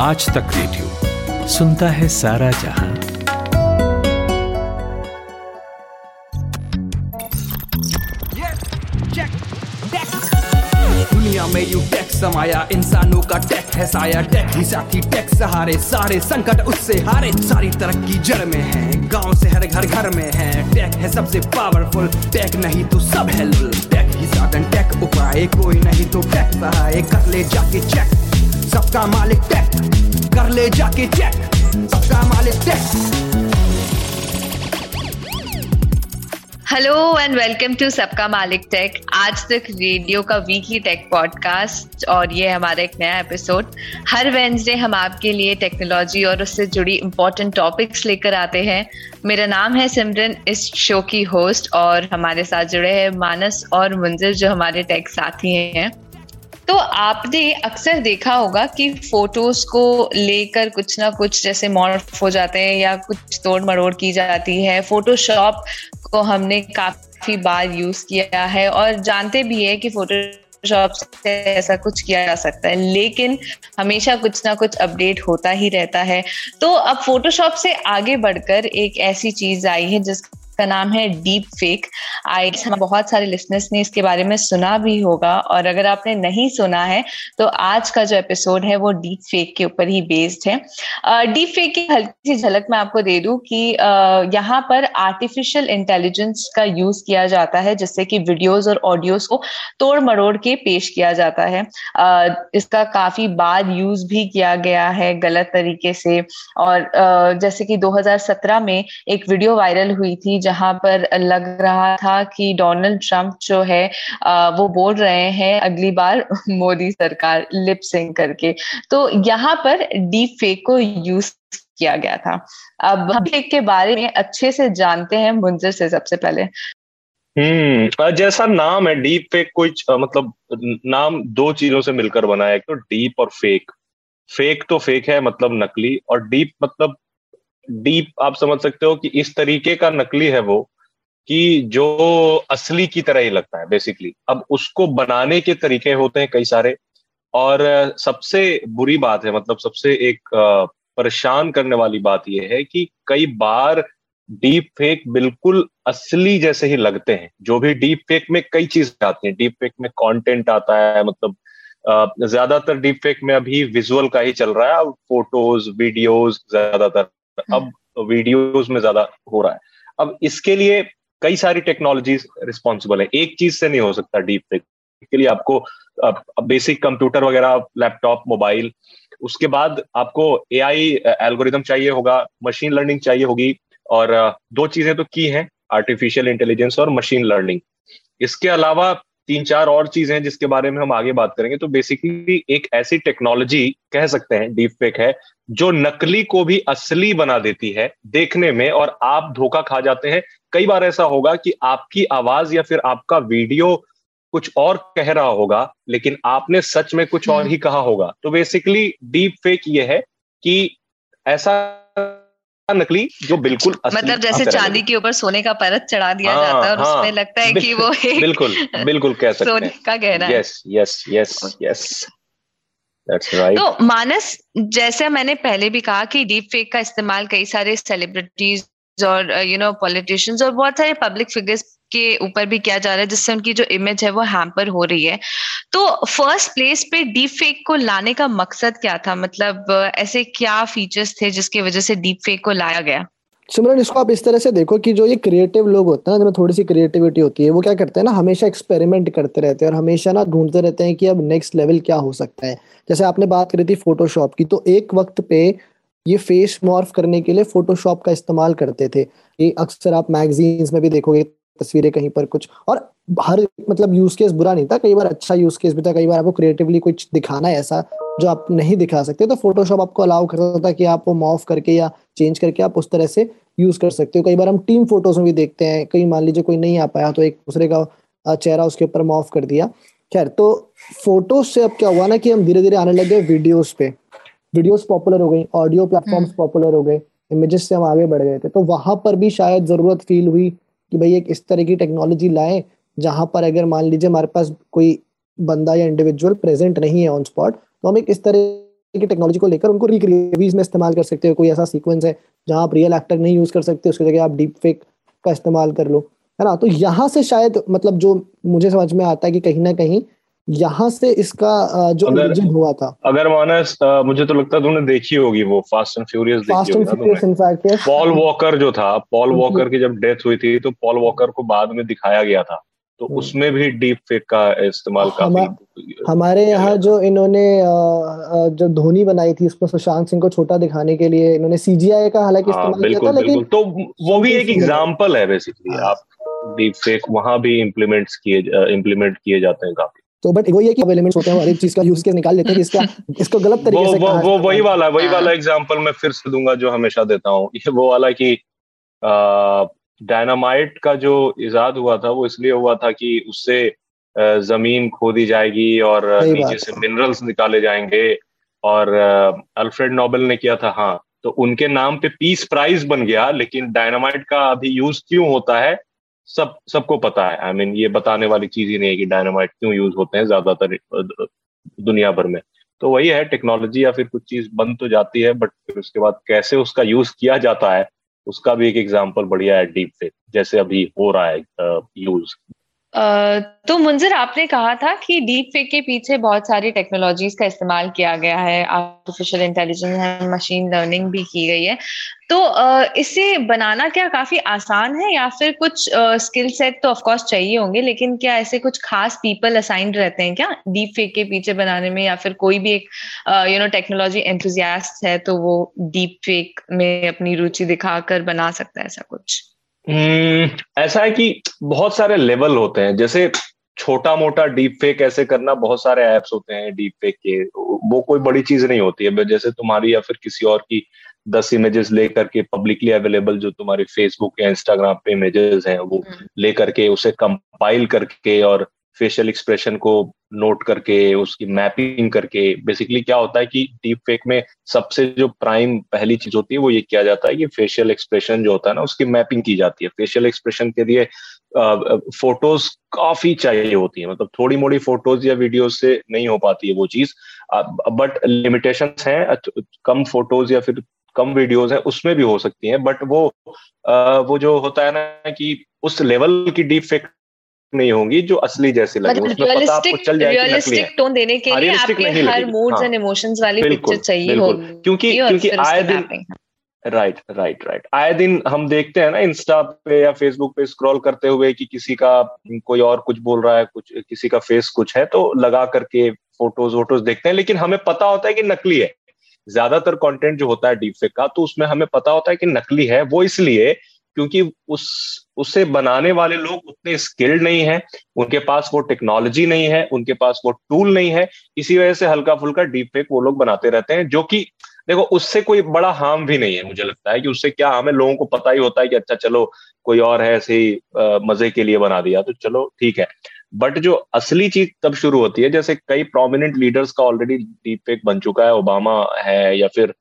आज तक रेडियो सुनता है सारा जहाँ। दुनिया में यू टेक समाया इंसानों का टेक है साया टेक ही साथी टेक सहारे, सारे संकट उससे हारे। सारी तरक्की जड़ में है, गाँव से हर घर घर में है। टेक है सबसे पावरफुल टेक नहीं तो सब है टेक ही साधन टेक उपाय, कोई नहीं तो टेक सहाय। कर ले जाके चेक सबका मालिक टेक कर ले जाके चेक सबका मालिक tech hello and welcome to सबका मालिक टेक आज तक रेडियो का वीकली टेक पॉडकास्ट और ये हमारा एक नया एपिसोड हर वेंसडे हम आपके लिए टेक्नोलॉजी और उससे जुड़ी इंपॉर्टेंट टॉपिक्स लेकर आते हैं। मेरा नाम है सिमरन, इस शो की होस्ट और हमारे साथ जुड़े हैं मानस और मुंजिर जो हमारे टेक साथी हैं। तो आपने अक्सर देखा होगा कि फ़ोटोज़ को लेकर कुछ ना कुछ जैसे मॉर्फ हो जाते हैं या कुछ तोड़ मरोड़ की जाती है। फोटोशॉप को हमने काफ़ी बार यूज़ किया है और जानते भी है कि फ़ोटो से ऐसा कुछ किया जा सकता है, लेकिन हमेशा कुछ ना कुछ अपडेट होता ही रहता है। तो अब फोटोशॉप से आगे बढ़कर एक ऐसी चीज़ आई है जिस का नाम है डीप फेक आई बहुत सारे लिसनर्स ने इसके बारे में सुना भी होगा और अगर आपने नहीं सुना है तो आज का जो एपिसोड है वो डीप फेक के ऊपर ही बेस्ड है. डीप फेक की हल्की सी झलक मैं आपको दे दूँ कि यहाँ पर आर्टिफिशियल इंटेलिजेंस का यूज़ किया जाता है, जिससे कि वीडियोस और ऑडियोज को तोड़ मरोड़ के पेश किया जाता है. इसका काफ़ी बार यूज़ भी किया गया है गलत तरीके से और जैसे कि 2017 में एक वीडियो वायरल हुई थी जहाँ पर लग रहा था कि डोनाल्ड ट्रंप जो है वो बोल रहे हैं अगली बार मोदी सरकार लिप सिंग करके। तो यहाँ पर डीप फेक को यूज़ किया गया था। अब फेक के बारे में अच्छे से जानते हैं मुंजर से सबसे पहले। हम्म जैसा नाम है डीप फेक कोई मतलब नाम दो चीज़ों से मिलकर बना है। तो डीप और फेक फेक तो फेक है मतलब नकली, और डीप मतलब डीप आप समझ सकते हो कि इस तरीके का नकली है वो कि जो असली की तरह ही लगता है बेसिकली अब उसको बनाने के तरीके होते हैं कई सारे, और सबसे बुरी बात है मतलब सबसे एक परेशान करने वाली बात यह है कि कई बार डीप फेक बिल्कुल असली जैसे ही लगते हैं। जो भी डीप फेक में कई चीज़ें आती हैं। डीप फेक में कंटेंट आता है मतलब ज़्यादातर डीप फेक में अभी विजुअल का ही चल रहा है। फ़ोटोज़ वीडियोज़ ज़्यादातर। अब वीडियोस में ज़्यादा हो रहा है। अब इसके लिए कई सारी टेक्नोलॉजीज़ रिस्पॉन्सिबल है। एक चीज़ से नहीं हो सकता डीप फेक के लिए आपको बेसिक कंप्यूटर वगैरह लैपटॉप मोबाइल उसके बाद आपको ए आई चाहिए होगा मशीन लर्निंग चाहिए होगी, और दो चीज़ें तो की हैं आर्टिफिशियल इंटेलिजेंस और मशीन लर्निंग इसके अलावा तीन चार और चीज़ें हैं जिसके बारे में हम आगे बात करेंगे तो बेसिकली एक ऐसी टेक्नोलॉजी कह सकते हैं डीप फेक है जो नकली को भी असली बना देती है देखने में और आप धोखा खा जाते हैं कई बार ऐसा होगा कि आपकी आवाज़ या फिर आपका वीडियो कुछ और कह रहा होगा लेकिन आपने सच में कुछ और हम्म। ही कहा होगा तो बेसिकली डीप फेक ये है कि ऐसा नकली जो बिल्कुल मतलब जैसे चांदी के ऊपर सोने का परत चढ़ा दिया हाँ, जाता है और हाँ, उसमें लगता है कि वो एक बिल्कुल बिल्कुल कह सकते सोने का गहना yes yes yes yes Right. तो मानस जैसे मैंने पहले भी कहा कि डीप फेक का इस्तेमाल कई सारे सेलिब्रिटीज और यू नो पॉलिटिशियंस और बहुत सारे पब्लिक फिगर्स के ऊपर भी किया जा रहा है, जिससे उनकी जो इमेज है वो हैम्पर हो रही है। तो फ़र्स्ट प्लेस पे डीप फेक को लाने का मकसद क्या था? मतलब ऐसे क्या फीचर्स थे जिसकी वजह से डीप फेक को लाया गया? सिमरन, इसको आप इस तरह से देखो कि जो ये क्रिएटिव लोग होते हैं जिनमें थोड़ी सी क्रिएटिविटी होती है। वो क्या करते हैं ना, हमेशा एक्सपेरिमेंट करते रहते हैं और हमेशा ना ढूंढते रहते हैं कि अब नेक्स्ट लेवल क्या हो सकता है। जैसे आपने बात करी थी फोटोशॉप की तो एक वक्त पे ये फेस मॉर्फ करने के लिए फोटोशॉप का इस्तेमाल करते थे। ये अक्सर आप मैगजीन्स में भी देखोगे तस्वीरें कहीं पर कुछ और हर मतलब यूज़ केस बुरा नहीं था कई बार अच्छा यूज़ केस भी था कई बार आपको क्रिएटिवली कुछ दिखाना है ऐसा जो आप नहीं दिखा सकते तो फोटोशॉप आपको अलाउ करता था कि आप वो मॉफ करके या चेंज करके आप उस तरह से यूज़ कर सकते हो। कई बार हम टीम फ़ोटोज़ में भी देखते हैं कहीं मान लीजिए कोई नहीं आ पाया तो एक दूसरे का चेहरा उसके ऊपर मॉफ कर दिया। खैर तो फ़ोटोज़ से अब क्या हुआ ना कि हम धीरे धीरे आने लगे वीडियोज़ पे। वीडियोस पॉपुलर हो गई ऑडियो प्लेटफॉर्म्स पॉपुलर हो गए इमेजेस से हम आगे बढ़ गए थे तो वहाँ पर भी शायद ज़रूरत फील हुई कि भाई एक इस तरह की टेक्नोलॉजी लाए, जहाँ पर अगर मान लीजिए हमारे पास कोई बंदा या इंडिविजुअल प्रेजेंट नहीं है ऑन स्पॉट तो हम एक इस तरह की टेक्नोलॉजी को लेकर उनको रिक्रिएवीज में इस्तेमाल कर सकते हो। कोई ऐसा सीक्वेंस है जहाँ आप रियल एक्टर नहीं यूज़ कर सकते, उसकी जगह आप डीप फेक का इस्तेमाल कर लो। है ना? तो यहाँ से शायद मतलब जो मुझे समझ में आता है कि कहीं ना कहीं यहाँ से इसका जो अगर, हुआ था। अगर मानस मुझे तो लगता है तुमने देखी होगी वो fast and furious fast and furious in fact Paul Walker जो था पॉल वॉकर की जब डेथ हुई थी तो पॉल वॉकर को बाद में दिखाया गया था। तो हम्म। उसमें भी डीप फेक का इस्तेमाल काफ़ी हमारे यहाँ जो इन्होंने जो धोनी बनाई थी उसमें सुशांत सिंह को छोटा दिखाने के लिए इन्होंने सीजीआई का हालाँकि हाँ, इस्तेमाल किया था लेकिन तो वो भी एक एग्जांपल है बेसिकली हाँ। आप डीप फेक वहाँ भी इम्प्लीमेंट किए इम्प्लीमेंट किए जाते हैं काफ़ी। तो बट वही है कि एलिमेंट्स होते हैं हर एक चीज़ का यूज़ के निकाल लेते हैं इसका इसको गलत तरीके वो, से वो, वो वही वाला वही वाला एग्जांपल मैं फिर से दूँगा जो हमेशा देता हूँ। ये वो वाला कि डायनामाइट का जो इजाद हुआ था वो इसलिए हुआ था कि उससे ज़मीन खोदी जाएगी और नीचे से मिनरल्स निकाले जाएँगे और अल्फ्रेड नोबेल ने किया था हाँ। तो उनके नाम पे पीस प्राइज बन गया लेकिन डायनामाइट का अभी यूज़ क्यों होता है? सब सबको पता है। आई I मीन mean, ये बताने वाली चीज़ ही नहीं है कि डायनामाइट क्यों यूज़ होते हैं ज़्यादातर दुनिया भर में। तो वही है टेक्नोलॉजी या फिर कुछ चीज़ बन तो जाती है बट फिर उसके बाद कैसे उसका यूज़ किया जाता है उसका भी एक एग्ज़ाम्पल बढ़िया है डीप फेक जैसे अभी हो रहा है यूज़ तो मुंजर आपने कहा था कि डीप फेक के पीछे बहुत सारी टेक्नोलॉजीज़ का इस्तेमाल किया गया है। आर्टिफिशियल इंटेलिजेंस है मशीन लर्निंग भी की गई है। तो इसे बनाना क्या काफ़ी आसान है या फिर कुछ स्किल सेट तो ऑफकोर्स चाहिए होंगे, लेकिन क्या ऐसे कुछ खास पीपल असाइंड रहते हैं क्या डीप फेक के पीछे बनाने में या फिर कोई भी एक यू नो टेक्नोलॉजी एंथुजियास्ट है तो वो डीप फेक में अपनी रुचि दिखाकर बना सकता है ऐसा कुछ? ऐसा है कि बहुत सारे लेवल होते हैं। जैसे छोटा मोटा डीप फेक ऐसे करना बहुत सारे ऐप्स होते हैं डीप फेक के। वो कोई बड़ी चीज़ नहीं होती है। जैसे तुम्हारी या फिर किसी और की दस इमेजेस लेकर के पब्लिकली अवेलेबल जो तुम्हारी फेसबुक या इंस्टाग्राम पे इमेजेस हैं वो हम्म। लेकर के उसे कंपाइल करके और फेशियल एक्सप्रेशन को नोट करके उसकी मैपिंग करके बेसिकली क्या होता है कि डीप फेक में सबसे जो प्राइम पहली चीज़ होती है वो ये किया जाता है कि फेशियल एक्सप्रेशन जो होता है ना उसकी मैपिंग की जाती है। फेशियल एक्सप्रेशन के लिए फ़ोटोज़ काफ़ी चाहिए होती है। मतलब थोड़ी मोड़ी फ़ोटोज़ या वीडियो से नहीं हो पाती है वो चीज़। बट लिमिटेशन हैं कम फ़ोटोज़ या फिर कम वीडियोज़ है उसमें भी हो सकती हैं। बट वो आ, वो जो होता है ना कि उस लेवल की डीप फेक नहीं होंगी जो असली जैसी लगे मतलब उसमें पता आपको चल जाए रियलिस्टिक टोन देने के हाँ, लिए आपके हर मूड्स एंड इमोशंस वाली पिक्चर चाहिए होगी। क्योंकि क्योंकि आए दिन राइट राइट राइट आए दिन हम देखते हैं ना इंस्टा पे या फेसबुक पे स्क्रॉल करते हुए कि किसी का कोई और कुछ बोल रहा है कुछ किसी का फेस कुछ है तो लगा करके फ़ोटोज़ वोटोज देखते हैं। लेकिन हमें पता होता है कि नकली है। ज़्यादातर कंटेंट जो होता है डीपफेक का तो उसमें हमें पता होता है कि नकली है। वो इसलिए क्योंकि उस उसे बनाने वाले लोग उतने स्किल्ड नहीं है उनके पास वो टेक्नोलॉजी नहीं है उनके पास वो टूल नहीं है इसी वजह से हल्का फुल्का डीप फेक वो लोग बनाते रहते हैं जो कि देखो उससे कोई बड़ा हार्म भी नहीं है मुझे लगता है कि उससे क्या हमें लोगों को पता ही होता है कि अच्छा चलो कोई और है ऐसे ही मज़े के लिए बना दिया तो चलो ठीक है। बट जो असली चीज़ तब शुरू होती है जैसे कई प्रोमिनेंट लीडर्स का ऑलरेडी डीप फेक बन चुका है ओबामा है या फिर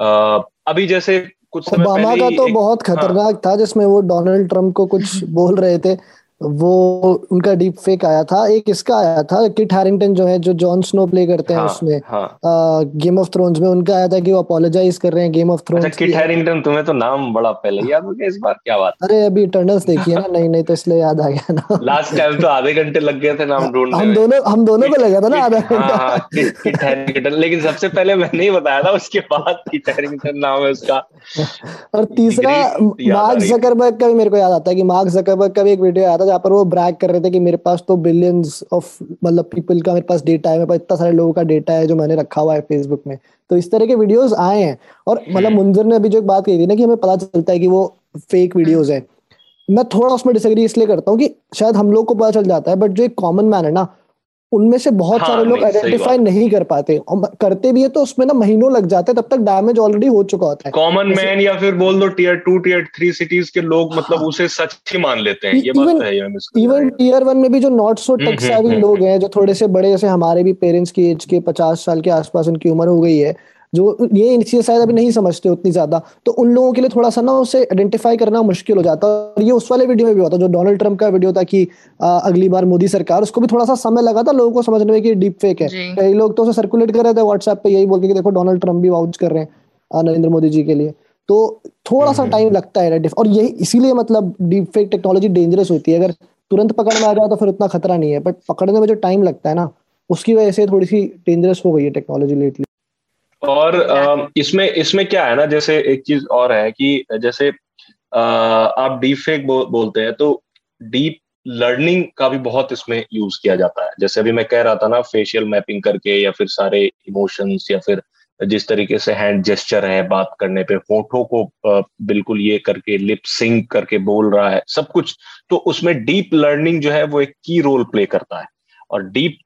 आ, अभी जैसे कुछ ओबामा का तो बहुत हाँ। खतरनाक हाँ, था जिसमें वो डोनाल्ड ट्रंप को कुछ बोल रहे थे वो उनका डीप फेक आया था। एक इसका आया था किट हैरिंगटन जो है जो जॉन स्नो प्ले करते हैं हाँ, उसमें हाँ. गेम ऑफ़ थ्रोन्स में उनका आया था कि वो अपोलोजाइज कर रहे हैं Game of Thrones Kit Harington तुम्हें तो नाम बड़ा पहले याद हो गया इस बार क्या बात अरे अभी टर्नल्स देखिए ना नहीं नहीं तो इसलिए याद आ गया ना। लास्ट टाइम तो आधे घंटे लग गए थे नाम ढूँढने हम दोनों हम दोनों को लगा था ना आधा हाँ, घंटा। Kit Harington. लेकिन सबसे पहले मैंने ही बताया था उसके बाद किट हैरिंगटन नाम है उसका। और तीसरा मार्क जकरबर्ग का भी मेरे को याद आता है कि मार्क जकरबर्ग का भी एक वीडियो आया था जहाँ पर वो ब्रैक कर रहे थे कि मेरे पास तो बिलियंस ऑफ़ मतलब पीपल का मेरे पास डेटा है मेरे पास इतना सारे लोगों का डेटा है जो मैंने रखा हुआ है फेसबुक में। तो इस तरह के वीडियोस आए हैं। और मतलब हम्म। मुंजर ने अभी जो एक बात कही थी ना कि हमें पता चलता है कि वो फेक वीडियोज़ है। मैं थोड़ा उसमें डिसएग्री इसलिए करता हूँ कि शायद हम लोग को पता चल जाता है बट जो एक कॉमन मैन है ना उनमें से बहुत हाँ, सारे लोग आइडेंटिफाई नहीं कर पाते। और करते भी है तो उसमें ना महीनों लग जाते हैं तब तक डैमेज ऑलरेडी हो चुका होता है। कॉमन मैन या फिर बोल दो tier two tier three cities के लोग हाँ, मतलब उसे सच ही मान लेते हैं। ये बात है इवन टीयर वन में भी जो नॉट सो टेक सारी लोग हैं जो थोड़े से बड़े जैसे हमारे भी पेरेंट्स की एज के पचास साल के आसपास उनकी उम्र हो गई है जो ये चीज़ें शायद अभी नहीं समझते उतनी ज़्यादा तो उन लोगों के लिए थोड़ा सा ना उसे आइडेंटिफाई करना मुश्किल हो जाता। है और ये उस वाले वीडियो में भी होता जो डोनाल्ड ट्रंप का वीडियो था कि आ, अगली बार मोदी सरकार उसको भी थोड़ा सा समय लगा था लोगों को समझने में कि डीप फेक है कई लोग तो उसे सर्कुलेट कर रहे थे व्हाट्सएप पे यही बोल के कि देखो डोनाल्ड ट्रंप भी वाउच कर रहे हैं नरेंद्र मोदी जी के लिए। तो थोड़ा सा टाइम हम्म। लगता है और यही इसीलिए मतलब डीप फेक टेक्नोलॉजी डेंजरस होती है। अगर तुरंत पकड़ में आ जाए तो फिर उतना खतरा नहीं है बट पकड़ने में जो टाइम लगता है ना उसकी वजह से थोड़ी सी डेंजरस हो गई है टेक्नोलॉजी लेटली और इसमें इसमें क्या है ना जैसे एक चीज़ और है कि जैसे आप डीप फेक बो, बोलते हैं तो डीप लर्निंग का भी बहुत इसमें यूज़ किया जाता है। जैसे अभी मैं कह रहा था ना फेशियल मैपिंग करके या फिर सारे इमोशंस या फिर जिस तरीके से हैंड जेस्चर है बात करने पे फ़ोटो को बिल्कुल ये करके लिप सिंक करके बोल रहा है सब कुछ। तो उसमें डीप लर्निंग जो है वो एक की रोल प्ले करता है। और डीप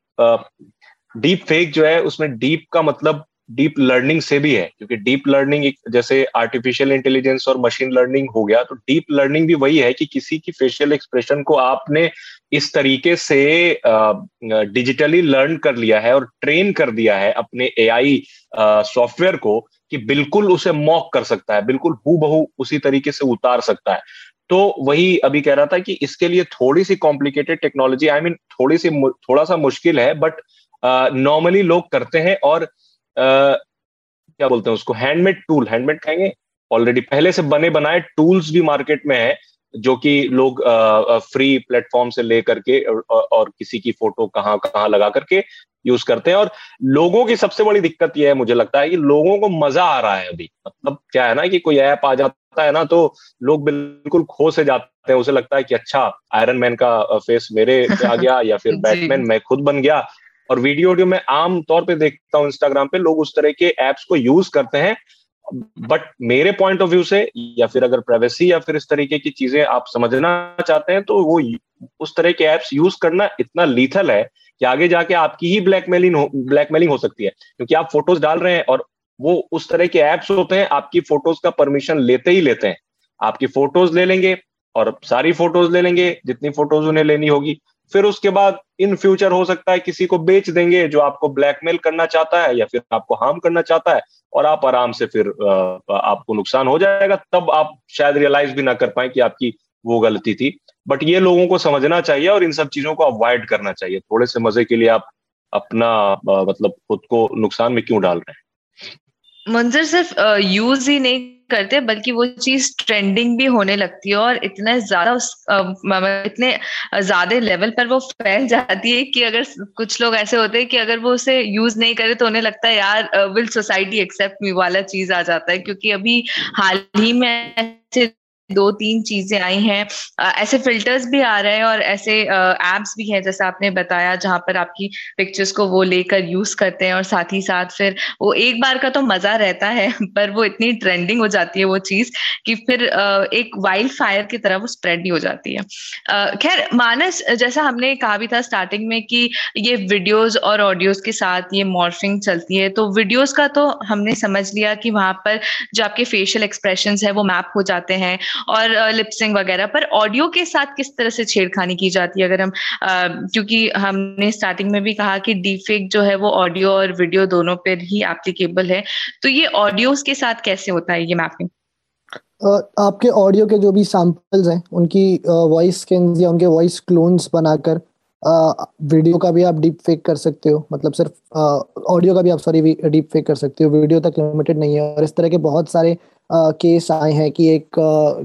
डीप फेक जो है उसमें डीप का मतलब डीप लर्निंग से भी है, क्योंकि डीप लर्निंग जैसे आर्टिफिशियल इंटेलिजेंस और मशीन लर्निंग हो गया तो डीप लर्निंग भी वही है कि किसी की फेशियल एक्सप्रेशन को आपने इस तरीके से डिजिटली लर्न कर लिया है और ट्रेन कर दिया है अपने एआई सॉफ्टवेयर को कि बिल्कुल उसे मॉक कर सकता है, बिल्कुल हु बहु उसी तरीके से उतार सकता है। तो वही अभी कह रहा था कि इसके लिए थोड़ी सी कॉम्प्लिकेटेड टेक्नोलॉजी आई मीन थोड़ी सी थोड़ा सा मुश्किल है बट नॉर्मली लोग करते हैं और क्या बोलते हैं उसको? हैंडमेड टूल हैंडमेड कहेंगे। ऑलरेडी पहले से बने बनाए टूल्स भी मार्केट में है जो कि लोग फ्री प्लेटफॉर्म से ले करके और, और किसी की फ़ोटो कहाँ कहाँ लगा करके यूज़ करते हैं। और लोगों की सबसे बड़ी दिक्कत यह है मुझे लगता है कि लोगों को मज़ा आ रहा है अभी। मतलब क्या है ना कि कोई ऐप आ जाता है ना तो लोग बिल्कुल खो से जाते हैं। उसे लगता है कि अच्छा आयरन मैन का फेस मेरे पे आ गया या फिर बैटमैन मैं खुद बन गया। और वीडियो वीडियो में आम तौर पे देखता हूँ इंस्टाग्राम पे, लोग उस तरह के एप्स को यूज़ करते हैं। बट मेरे पॉइंट ऑफ़ व्यू से, या फिर अगर प्राइवेसी या फिर इस तरीके की चीज़ें आप समझना चाहते हैं तो वो उस तरह के एप्स यूज़ करना इतना लीथल है कि आगे जाके आपकी ही ब्लैकमेलिंग हो ब्लैकमेलिंग हो सकती है। क्योंकि आप फ़ोटोज़ डाल रहे हैं और वो उस तरह के एप्स होते हैं, आपकी फ़ोटोज़ का परमिशन लेते ही लेते हैं। आपकी फ़ोटोज़ ले लेंगे और सारी फ़ोटोज़ ले लेंगे, जितनी फ़ोटोज़ उन्हें लेनी होगी। फिर उसके बाद इन फ्यूचर हो सकता है किसी को बेच देंगे जो आपको ब्लैकमेल करना चाहता है या फिर आपको हार्म करना चाहता है और आप आराम से फिर आपको नुकसान हो जाएगा। तब आप शायद रियलाइज़ भी ना कर पाए कि आपकी वो गलती थी। बट ये लोगों को समझना चाहिए और इन सब चीज़ों को अवॉइड करना चाहिए। थोड़े से मज़े के लिए आप अपना मतलब खुद को नुकसान में क्यों डाल रहे हैं? मंजर सिर्फ़ यूज़ ही नहीं करते बल्कि वो चीज़ ट्रेंडिंग भी होने लगती है और इतना ज़्यादा उस इतने ज़्यादा लेवल पर वो फैल जाती है कि अगर कुछ लोग ऐसे होते हैं कि अगर वो उसे यूज़ नहीं करे तो उन्हें लगता है, यार विल सोसाइटी एक्सेप्ट मी वाला चीज़ आ जाता है, क्योंकि अभी हाल ही में ऐसे दो तीन चीज़ें आई हैं। ऐसे फिल्टर्स भी आ रहे हैं और ऐसे एप्स भी हैं, जैसे आपने बताया, जहाँ पर आपकी पिक्चर्स को वो लेकर यूज़ करते हैं और साथ ही साथ फिर वो एक बार का तो मज़ा रहता है, पर वो इतनी ट्रेंडिंग हो जाती है वो चीज़ कि फिर एक वाइल्ड फायर की तरह वो स्प्रेड नहीं हो जाती है। खैर, मानस, जैसा हमने कहा भी था स्टार्टिंग में कि ये वीडियोज़ और ऑडियोज के साथ ये मॉर्फिंग चलती है तो वीडियोज़ का तो हमने समझ लिया कि वहाँ पर जो आपके फेशियल एक्सप्रेशन है, वो मैप हो जाते हैं और लिपसिंग वगैरह, पर ऑडियो के साथ किस तरह से छेड़खानी की जाती है? अगर हम क्योंकि हमने स्टार्टिंग में भी कहा कि डीफेक जो है वो ऑडियो और वीडियो दोनों पर ही एप्लीकेबल है। तो ये ऑडियोज के साथ कैसे होता है ये मैपिंग आपके ऑडियो के जो भी सैंपल्स हैं, उनकी वॉइस स्किन्स या उनके वॉइस क्लोन्स बनाकर वीडियो का भी आप डीप फेक कर सकते हो। मतलब सिर्फ़ ऑडियो का भी आप सॉरी डीप फेक कर सकते हो। वीडियो तक लिमिटेड नहीं है और इस तरह के बहुत सारे केस आए हैं कि एक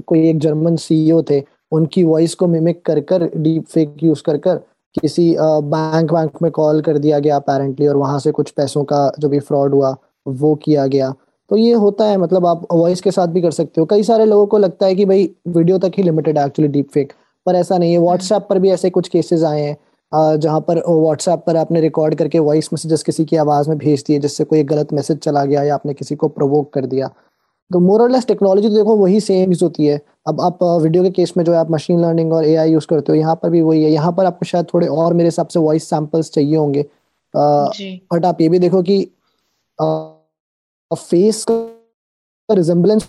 कोई एक जर्मन सीईओ थे उनकी वॉइस को मिमिक कर कर डीप फेक यूज़ कर कर किसी बैंक बैंक में कॉल कर दिया गया अपेरेंटली और वहाँ से कुछ पैसों का जो भी फ्रॉड हुआ वो किया गया। तो ये होता है मतलब आप वॉइस के साथ भी कर सकते हो। कई सारे लोगों को लगता है कि भाई वीडियो तक ही लिमिटेड है एक्चुअली डीप फेक पर ऐसा नहीं है। व्हाट्सएप पर भी ऐसे कुछ केसेस आए हैं जहाँ पर व्हाट्सएप पर आपने रिकॉर्ड करके वॉइस मैसेजेस किसी की आवाज़ में भेज दिए जिससे कोई गलत मैसेज चला गया या आपने किसी को प्रोवोक कर दिया। तो मोर लेस टेक्नोलॉजी तो देखो वही सेम यूज़ होती है। अब आप वीडियो के केस में जो है आप मशीन लर्निंग और एआई यूज़ करते हो यहाँ पर भी वही है। यहाँ पर आपको शायद थोड़े और मेरे हिसाब से वॉइस सैंपल्स चाहिए होंगे। बट आप ये भी देखो कि फेस का रिजेम्बलेंस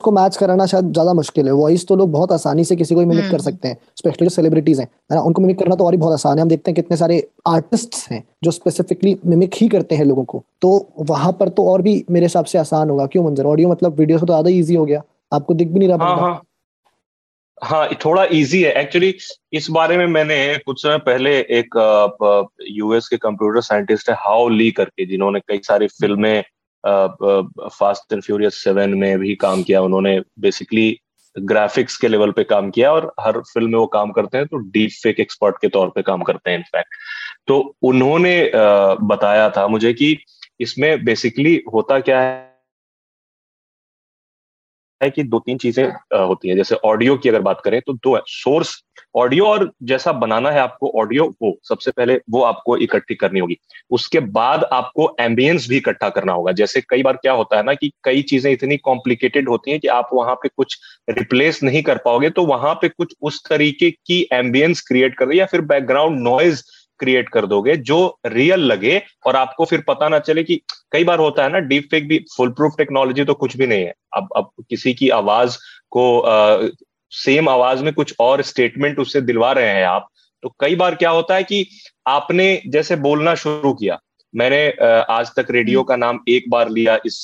को मैच कराना शायद ज़्यादा मुश्किल है। वॉइस तो लोग बहुत आसानी से किसी को मिमिक कर हम्म। सकते हैं स्पेशली जो सेलिब्रिटीज हैं। है ना? उनको मिमिक करना तो और ही बहुत आसान है। हम देखते हैं कितने सारे आर्टिस्ट्स हैं जो स्पेसिफिकली मिमिक ही करते हैं लोगों को। तो वहाँ पर तो और भी मेरे हिसाब से आसान होगा। क्यों मंजर? ऑडियो मतलब वीडियो से तो ज़्यादा इजी हो गया। आपको दिख भी नहीं रहा हाँ हाँ। हाँ थोड़ा इजी है। एक्चुअली इस बारे में मैंने कुछ समय पहले एक यूएस के कंप्यूटर साइंटिस्ट है हाउ ली करके जिन्होंने कई सारी फ़िल्में फास्ट एंड फ्यूरियस सेवन में भी काम किया, उन्होंने बेसिकली ग्राफिक्स के लेवल पे काम किया और हर फ़िल्म में वो काम करते हैं तो डीप फेक एक्सपर्ट के तौर पे काम करते हैं इनफैक्ट तो उन्होंने बताया था मुझे कि इसमें बेसिकली होता क्या है है कि दो तीन चीज़ें होती हैं। जैसे ऑडियो की अगर बात करें तो दो है। सोर्स ऑडियो और जैसा बनाना है आपको ऑडियो वो सबसे पहले वो आपको इकट्ठी करनी होगी। उसके बाद आपको एम्बियंस भी इकट्ठा करना होगा। जैसे कई बार क्या होता है ना कि कई चीज़ें इतनी कॉम्प्लिकेटेड होती हैं कि आप वहाँ पे कुछ रिप्लेस नहीं कर पाओगे तो वहाँ पे कुछ उस तरीके की एम्बियंस क्रिएट कर या फिर बैकग्राउंड नॉइज़ क्रिएट कर दोगे जो रियल लगे और आपको फिर पता ना चले कि कई बार होता है ना डीप फेक भी फुल प्रूफ टेक्नोलॉजी तो कुछ भी नहीं है। अब अब किसी की आवाज़ को आ, सेम आवाज़ में कुछ और स्टेटमेंट उससे दिलवा रहे हैं आप तो कई बार क्या होता है कि आपने जैसे बोलना शुरू किया मैंने आज तक रेडियो का नाम एक बार लिया इस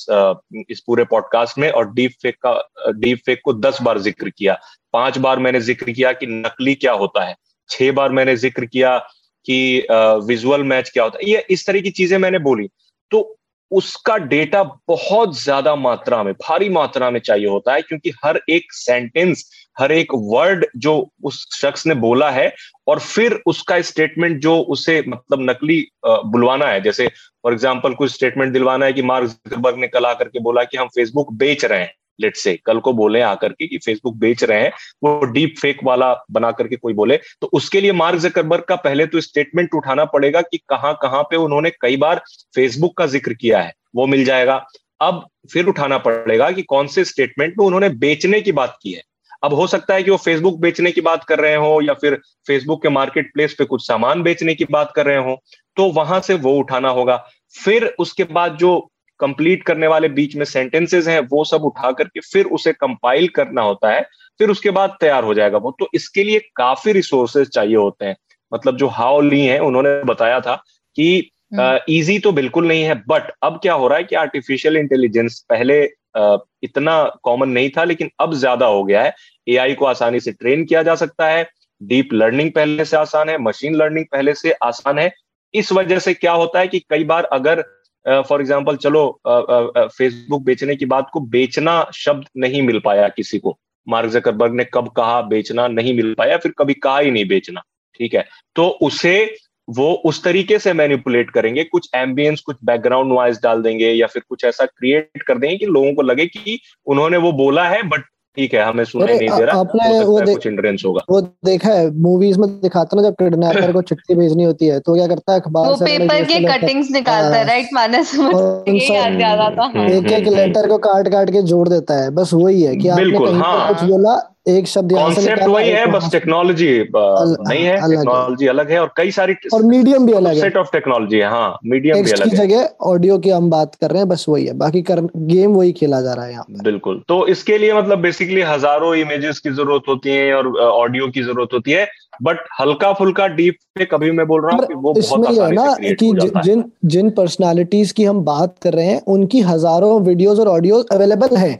इस पूरे पॉडकास्ट में और डीप फेक का डीप फेक को दस बार ज़िक्र किया। पाँच बार मैंने ज़िक्र किया कि नकली क्या होता है छह बार मैंने ज़िक्र किया कि विजुअल मैच क्या होता है। ये इस तरह की चीज़ें मैंने बोली। तो उसका डेटा बहुत ज़्यादा मात्रा में, भारी मात्रा में चाहिए होता है, क्योंकि हर एक सेंटेंस हर एक वर्ड जो उस शख्स ने बोला है, और फिर उसका स्टेटमेंट जो उसे मतलब नकली बुलवाना है। जैसे फॉर एग्जांपल कुछ स्टेटमेंट दिलवाना है कि मार्क जकरबर्ग ने कल आकर के बोला कि हम फेसबुक बेच रहे हैं। लेट से कल को बोले आकर के कि फेसबुक बेच रहे हैं, वो डीप फेक वाला बना करके कोई बोले तो उसके लिए मार्क जकरबर्ग का पहले तो स्टेटमेंट उठाना पड़ेगा कि कहाँ कहाँ पे उन्होंने कई बार फेसबुक का ज़िक्र किया है, वो मिल जाएगा। अब फिर उठाना पड़ेगा कि कौन से स्टेटमेंट में उन्होंने बेचने की बात की है। अब हो सकता है कि वो फेसबुक बेचने की बात कर रहे हो या फिर फेसबुक के मार्केट प्लेस पे कुछ सामान बेचने की बात कर रहे हो तो वहाँ से वो उठाना होगा। फिर उसके बाद जो कंप्लीट करने वाले बीच में सेंटेंसेस हैं वो सब उठा करके फिर उसे कंपाइल करना होता है फिर उसके बाद तैयार हो जाएगा वो। तो इसके लिए काफ़ी रिसोर्सेज चाहिए होते हैं। मतलब जो हाउ ली हैं उन्होंने बताया था कि इजी तो बिल्कुल नहीं है बट अब क्या हो रहा है कि आर्टिफिशियल इंटेलिजेंस पहले uh, इतना कॉमन नहीं था लेकिन अब ज़्यादा हो गया है। एआई को आसानी से ट्रेन किया जा सकता है। डीप लर्निंग पहले से आसान है मशीन लर्निंग पहले से आसान है। इस वजह से क्या होता है कि कई बार अगर फॉर एग्ज़ाम्पल चलो फेसबुक बेचने की बात को बेचना शब्द नहीं मिल पाया किसी को। मार्क जकरबर्ग ने कब कहा बेचना नहीं मिल पाया, फिर कभी कहा ही नहीं बेचना, ठीक है? तो उसे वो उस तरीके से मैनिपुलेट करेंगे, कुछ एम्बियंस कुछ बैकग्राउंड नॉइज़ डाल देंगे या फिर कुछ ऐसा क्रिएट कर देंगे कि लोगों को लगे कि उन्होंने वो बोला है बट ठीक है हमें सुनाई नहीं दे रहा आपने वो दे- कुछ इंटरेंस होगा वो देखा है मूवीज़ में दिखाता ना जब किडनैपर को चिट्ठी भेजनी होती है तो क्या करता है अखबार वो से पेपर के कटिंग्स निकालता है। राइट मानस समझ मुझे ये याद आ रहा था हाँ। एक एक लेटर को काट काट के जोड़ देता है बस वही है कि आपने कहीं हाँ। कुछ बोला एक शब्द यहाँ कॉन्सेप्ट वही है बस टेक्नोलॉजी नहीं है टेक्नोलॉजी अलग है और कई सारी और मीडियम भी अलग है। सेट ऑफ़ टेक्नोलॉजी है हाँ मीडियम भी अलग की है। जगह ऑडियो की हम बात कर रहे हैं बस वही है। बाकी कर गेम वही खेला जा रहा है यहाँ बिल्कुल। तो इसके लिए मतलब बेसिकली हज़ारों इमेजेस की ज़रूरत होती है और ऑडियो की ज़रूरत होती है बट हल्का फुल्का डीप पे कभी मैं बोल रहा हूँ कि वो बहुत इसमें ये है ना कि जिन जिन पर्सनालिटीज की हम बात कर रहे हैं उनकी हज़ारों वीडियोस और ऑडियो अवेलेबल है।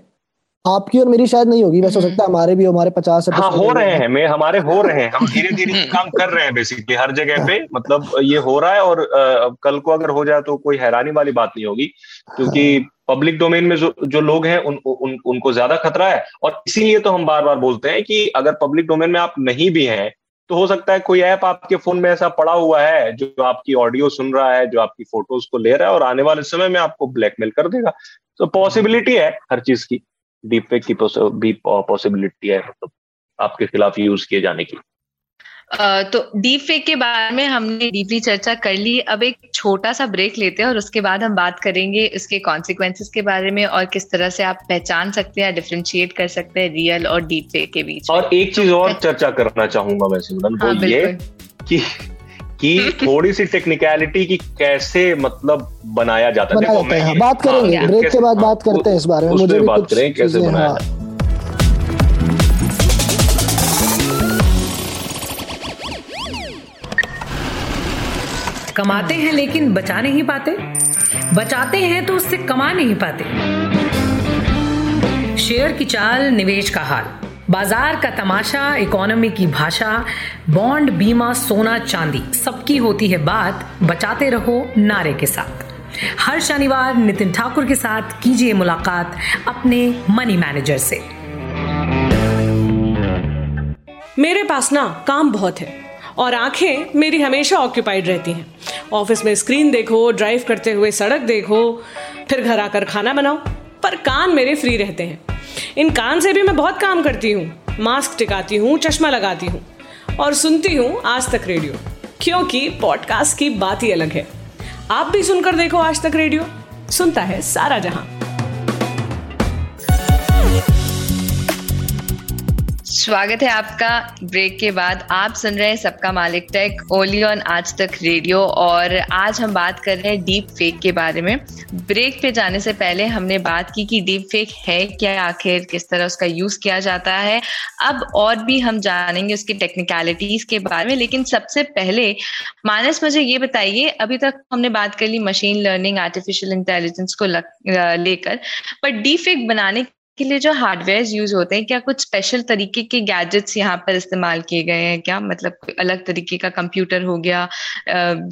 आपकी और मेरी शायद नहीं होगी वैसे हो सकता है हमारे भी हमारे पचास हाँ हो रहे हैं। मैं हमारे हो रहे हैं। हम धीरे धीरे काम कर रहे हैं बेसिकली हर जगह पे। मतलब ये हो रहा है और अ, कल को अगर हो जाए तो कोई हैरानी वाली बात नहीं होगी क्योंकि पब्लिक डोमेन में जो जो लोग हैं उन, उन उनको ज़्यादा खतरा है। और इसीलिए तो हम बार बार बोलते हैं कि अगर पब्लिक डोमेन में आप नहीं भी हैं तो हो सकता है कोई ऐप आपके फ़ोन में ऐसा पड़ा हुआ है जो आपकी ऑडियो सुन रहा है जो आपकी फ़ोटोज़ को ले रहा है और आने वाले समय में आपको ब्लैकमेल कर देगा। तो पॉसिबिलिटी है हर चीज़ की। डीप फेक की भी पॉसिबिलिटी है मतलब आपके खिलाफ यूज़ किए जाने की। तो डीप फेक के बारे में हमने डीपली चर्चा कर ली। अब एक छोटा सा ब्रेक लेते हैं और उसके बाद हम बात करेंगे इसके कॉन्सिक्वेंसेस के बारे में और किस तरह से आप पहचान सकते हैं डिफ्रेंशिएट कर सकते हैं रियल और डीप फेक के बीच और एक चीज़ और चर्चा करना चाहूँगा मैं सिमरन हाँ वो ये बिल्कुल। कि कि थोड़ी सी टेक्निकलिटी की कैसे मतलब बनाया जाता है। बनाया हाँ, बात करेंगे हाँ, ब्रेक के बाद हाँ, बात करते हैं इस बारे में। मुझे भी बात करें कैसे बनाया हाँ। कमाते हैं लेकिन बचा नहीं पाते। बचाते हैं तो उससे कमा नहीं पाते। शेयर की चाल निवेश का हाल। बाज़ार का तमाशा इकोनॉमी की भाषा बॉन्ड बीमा, सोना, चांदी, सबकी होती है बात। बचाते रहो नारे के साथ। हर शनिवार नितिन ठाकुर के साथ कीजिए मुलाकात अपने मनी मैनेजर से। मेरे पास ना काम बहुत है और आँखें मेरी हमेशा ऑक्यूपाइड रहती हैं। ऑफ़िस में स्क्रीन देखो ड्राइव करते हुए सड़क देखो, फिर घर आकर खाना बनाओ। पर कान मेरे फ्री रहते हैं। इन कान से भी मैं बहुत काम करती हूँ। मास्क टिकाती हूँ, चश्मा लगाती हूँ और सुनती हूँ आज तक रेडियो क्योंकि पॉडकास्ट की बात ही अलग है। आप भी सुनकर देखो आज तक रेडियो सुनता है सारा जहाँ। स्वागत है आपका ब्रेक के बाद। आप सुन रहे हैं सबका मालिक टेक ओली ऑन आज तक रेडियो और आज हम बात कर रहे हैं डीप फेक के बारे में। ब्रेक पे जाने से पहले हमने बात की कि डीप फेक है क्या, आखिर किस तरह उसका यूज़ किया जाता है। अब और भी हम जानेंगे उसकी टेक्निकलिटीज के बारे में। लेकिन सबसे पहले, मानस, मुझे ये बताइए, अभी तक हमने बात कर ली मशीन लर्निंग आर्टिफिशियल इंटेलिजेंस को लेकर। पर डीप फेक बनाने के लिए जो हार्डवेयर यूज़ होते हैं क्या कुछ स्पेशल तरीके के गैजेट्स यहाँ पर इस्तेमाल किए गए हैं? क्या मतलब अलग तरीके का कंप्यूटर हो गया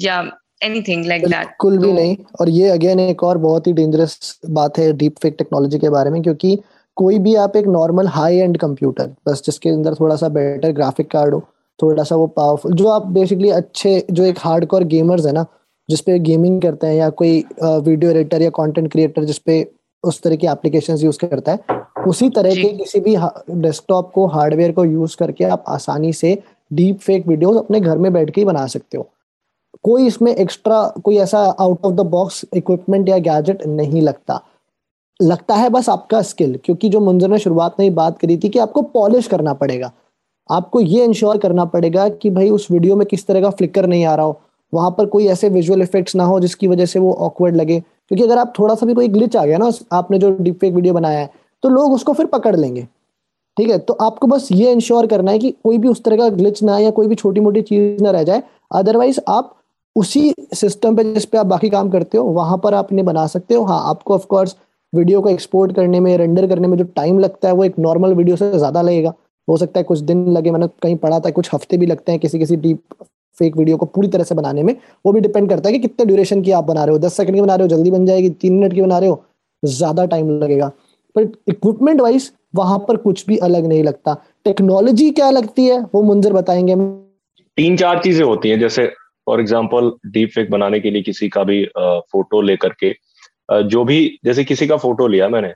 या एनीथिंग लाइक दैट बिल्कुल भी तो नहीं। और ये अगेन एक और बहुत ही डेंजरस बात है डीप फेक टेक्नोलॉजी के बारे में क्योंकि कोई भी आप एक नॉर्मल हाई एंड कंप्यूटर बस जिसके अंदर थोड़ा सा बेटर ग्राफिक कार्ड हो थोड़ा सा वो पावरफुल जो आप बेसिकली अच्छे जो एक हार्डकोर गेमर्स है ना जिसपे गेमिंग करते हैं या कोई वीडियो एडिटर या कंटेंट क्रिएटर जिसपे उस तरह की एप्लीकेशन यूज़ करता है उसी तरह के किसी भी डेस्कटॉप को हार्डवेयर को यूज़ करके आप आसानी से डीप फेक वीडियोस अपने घर में बैठ के ही बना सकते हो। कोई इसमें एक्स्ट्रा कोई ऐसा out of the box equipment या गैजेट नहीं लगता। लगता है बस आपका स्किल क्योंकि जो मुंजर ने शुरुआत में ही बात करी थी कि आपको पॉलिश करना पड़ेगा। आपको ये इंश्योर करना पड़ेगा कि भाई उस वीडियो में किस तरह का फ्लिकर नहीं आ रहा हो। वहाँ पर कोई ऐसे विजुअल इफेक्ट्स ना हो जिसकी वजह से वो ऑकवर्ड लगे। क्योंकि अगर आप थोड़ा सा भी कोई ग्लिच आ गया ना आपने जो डीप फेक वीडियो बनाया है तो लोग उसको फिर पकड़ लेंगे। ठीक है? तो आपको बस ये इंश्योर करना है कि कोई भी उस तरह का ग्लिच ना या कोई भी छोटी मोटी चीज़ ना रह जाए। अदरवाइज़ आप उसी सिस्टम पे जिस पे आप बाकी काम करते हो, वहाँ पर आप इन्हें बना सकते हो। हाँ आपको ऑफकोर्स वीडियो को एक्सपोर्ट करने में रेंडर करने में जो टाइम लगता है, वो एक नॉर्मल वीडियो से ज़्यादा लगेगा। हो सकता है कुछ दिन लगे, मैंने कहीं पढ़ा था, कुछ हफ़्ते भी लगते हैं किसी किसी डीप फेक वीडियो को पूरी तरह से बनाने में। वो भी डिपेंड करता है कि कितने ड्यूरेशन की आप बना रहे हो। दस सेकंड की बना रहे हो, जल्दी बन जाएगी। तीन मिनट की बना रहे हो, ज़्यादा टाइम लगेगा। बट इक्विपमेंट वाइज वहाँ पर कुछ भी अलग नहीं लगता। टेक्नोलॉजी क्या लगती है? वो मुंजर बताएँगे तीन चार चीज़ें होती हैं, जैसे फॉर एग्ज़ाम्पल डीप फेक बनाने के लिए किसी का भी फ़ोटो लेकर के जो भी, जैसे किसी का फ़ोटो लिया मैंने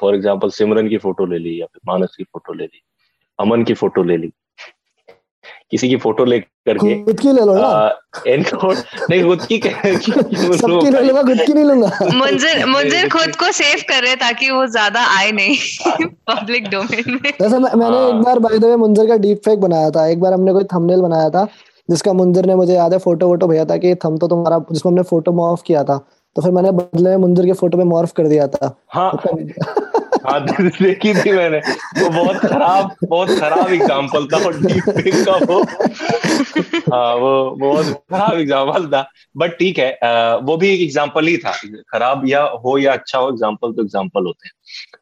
फॉर एग्ज़ाम्पल सिमरन की फ़ोटो ले ली या फिर मानस की फ़ोटो ले ली, अमन की फ़ोटो ले ली। किसी की फ़ोटो ले करके खुद की ले लो ना। एनकोड नहीं खुद की सबकी ले लूँगा खुद की नहीं लूँगा। मुंजर मुंजर खुद को सेव कर रहे ताकि वो ज़्यादा आए नहीं पब्लिक डोमेन में। जैसे मैं, मैंने एक हाँ। बार बाय द वे मुंजर का डीप फेक बनाया था। एक बार हमने कोई थंबनेल बनाया था जिसका मुंजर ने मुझे याद है फ़ोटो वोटो भेजा था कि थम तो तुम्हारा जिसको हमने फ़ोटो मॉर्फ किया था। तो फिर मैंने बदले में मुंजर के फ़ोटो में मॉर्फ कर दिया था। हाँ। हाँ देखी थी मैंने। वो बहुत खराब बहुत खराब एग्ज़ाम्पल था और डीप का वो। हाँ वो बहुत खराब एग्ज़ाम्पल था। बट ठीक है आ, वो भी एक एग्ज़ाम्पल ही था। खराब या हो या अच्छा हो एग्ज़ाम्पल तो एग्ज़ाम्पल होते हैं।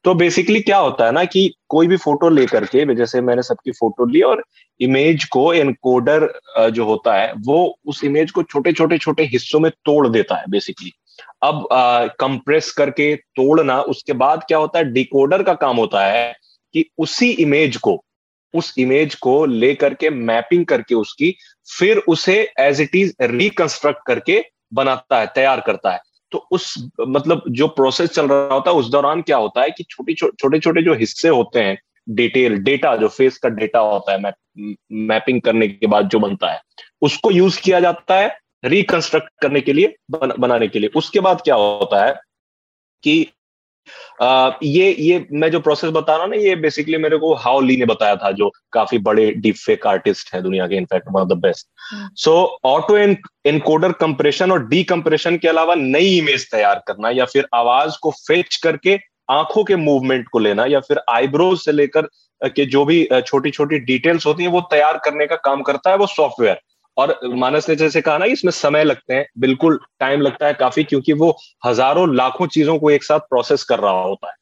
तो बेसिकली क्या होता है ना कि कोई भी फ़ोटो लेकर के जैसे मैंने सबकी फ़ोटो ली और इमेज को एनकोडर जो होता है वो उस इमेज को छोटे छोटे छोटे हिस्सों में तोड़ देता है बेसिकली अब कंप्रेस करके तोड़ना उसके बाद क्या होता है? डिकोडर का काम होता है कि उसी इमेज को उस इमेज को लेकर के मैपिंग करके उसकी फिर उसे एज इट इज़ रिकंस्ट्रक्ट करके बनाता है तैयार करता है। तो उस मतलब जो प्रोसेस चल रहा होता है उस दौरान क्या होता है कि छोटी छोटे छोटे जो हिस्से होते हैं डिटेल डेटा जो फेस का डेटा होता है मैप, मैपिंग करने के बाद जो बनता है उसको यूज़ किया जाता है रिकंस्ट्रक्ट करने के लिए बन, बनाने के लिए। उसके बाद क्या होता है कि आ, ये ये मैं जो प्रोसेस बता रहा हूँ ना ये बेसिकली मेरे को हाउ ली ने बताया था जो काफ़ी बड़े डीप फेक आर्टिस्ट है दुनिया के in fact one of the best so auto encoder compression और डीकम्प्रेशन के अलावा नई इमेज तैयार करना या फिर आवाज़ को फेच करके आँखों के मूवमेंट को लेना या फिर आईब्रोज से लेकर के जो भी छोटी छोटी डिटेल्स होती है वो तैयार करने का काम करता है वो सॉफ्टवेयर और मानस ने जैसे कहा ना इसमें समय लगते हैं बिल्कुल टाइम लगता है काफ़ी क्योंकि वो हज़ारों लाखों चीज़ों को एक साथ प्रोसेस कर रहा होता है।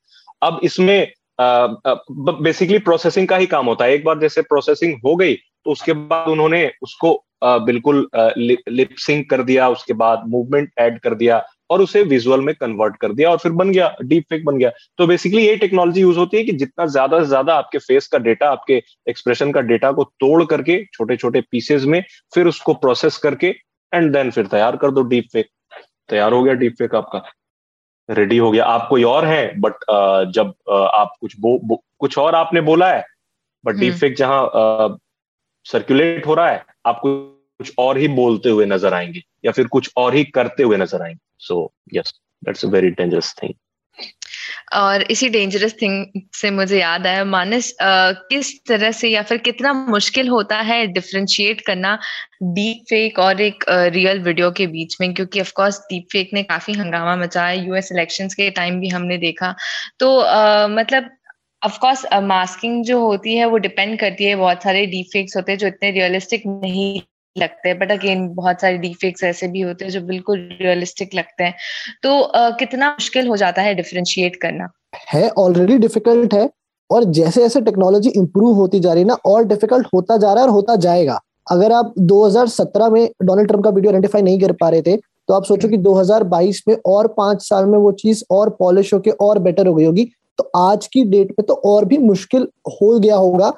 अब इसमें बेसिकली प्रोसेसिंग का ही काम होता है। एक बार जैसे प्रोसेसिंग हो गई तो उसके बाद उन्होंने उसको आ, बिल्कुल लिपसिंग कर दिया उसके बाद मूवमेंट ऐड कर दिया और उसे विजुअल में कन्वर्ट कर दिया और फिर बन गया डीप फेक बन गया। तो बेसिकली ये टेक्नोलॉजी यूज़ होती है कि जितना ज़्यादा से ज़्यादा आपके फेस का डेटा आपके एक्सप्रेशन का डेटा को तोड़ करके छोटे छोटे पीसेज में फिर उसको प्रोसेस करके एंड देन फिर तैयार कर दो डीप फेक तैयार हो गया डीप फेक आपका। रेडी हो गया। आप कोई और है बट जब आप कुछ बो, बो, कुछ और आपने बोला है बट डीप फेक जहाँ सर्कुलेट हो रहा है आपको कुछ और ही बोलते हुए नज़र आएँगे या फिर कुछ और ही करते हुए नज़र आएँगे। So yes that's a very dangerous thing और इसी डेंजरस थिंग से मुझे याद आया मानस आ, किस तरह से या फिर कितना मुश्किल होता है डिफ्रेंशिएट करना डीप फेक और एक रियल वीडियो के बीच में? क्योंकि ऑफ़ कोर्स डीप फेक ने काफ़ी हंगामा मचाया यूएस इलेक्शंस के टाइम भी हमने देखा। तो आ, मतलब ऑफ़ कोर्स मास्किंग जो होती है वो डिपेंड करती है बहुत सारे डीप फेक्स होते हैं जो इतने रियलिस्टिक नहीं लगते हैं बट अगेन बहुत सारे डिफेक्ट्स ऐसे भी होते हैं जो बिल्कुल रियलिस्टिक लगते हैं। तो uh, कितना मुश्किल हो जाता है डिफ्रेंशिएट करना? है ऑलरेडी डिफ़िकल्ट है और जैसे जैसे टेक्नोलॉजी इंप्रूव होती जा रही है ना और डिफ़िकल्ट होता जा रहा है और होता जाएगा। अगर आप 2017 में डोनाल्ड ट्रंप का वीडियो आइडेंटिफाई नहीं कर पा रहे थे तो आप सोचो कि 2022 में और पाँच साल में वो चीज़ और पॉलिश होके और बेटर हो गई होगी। तो आज की डेट में तो और भी मुश्किल हो गया होगा।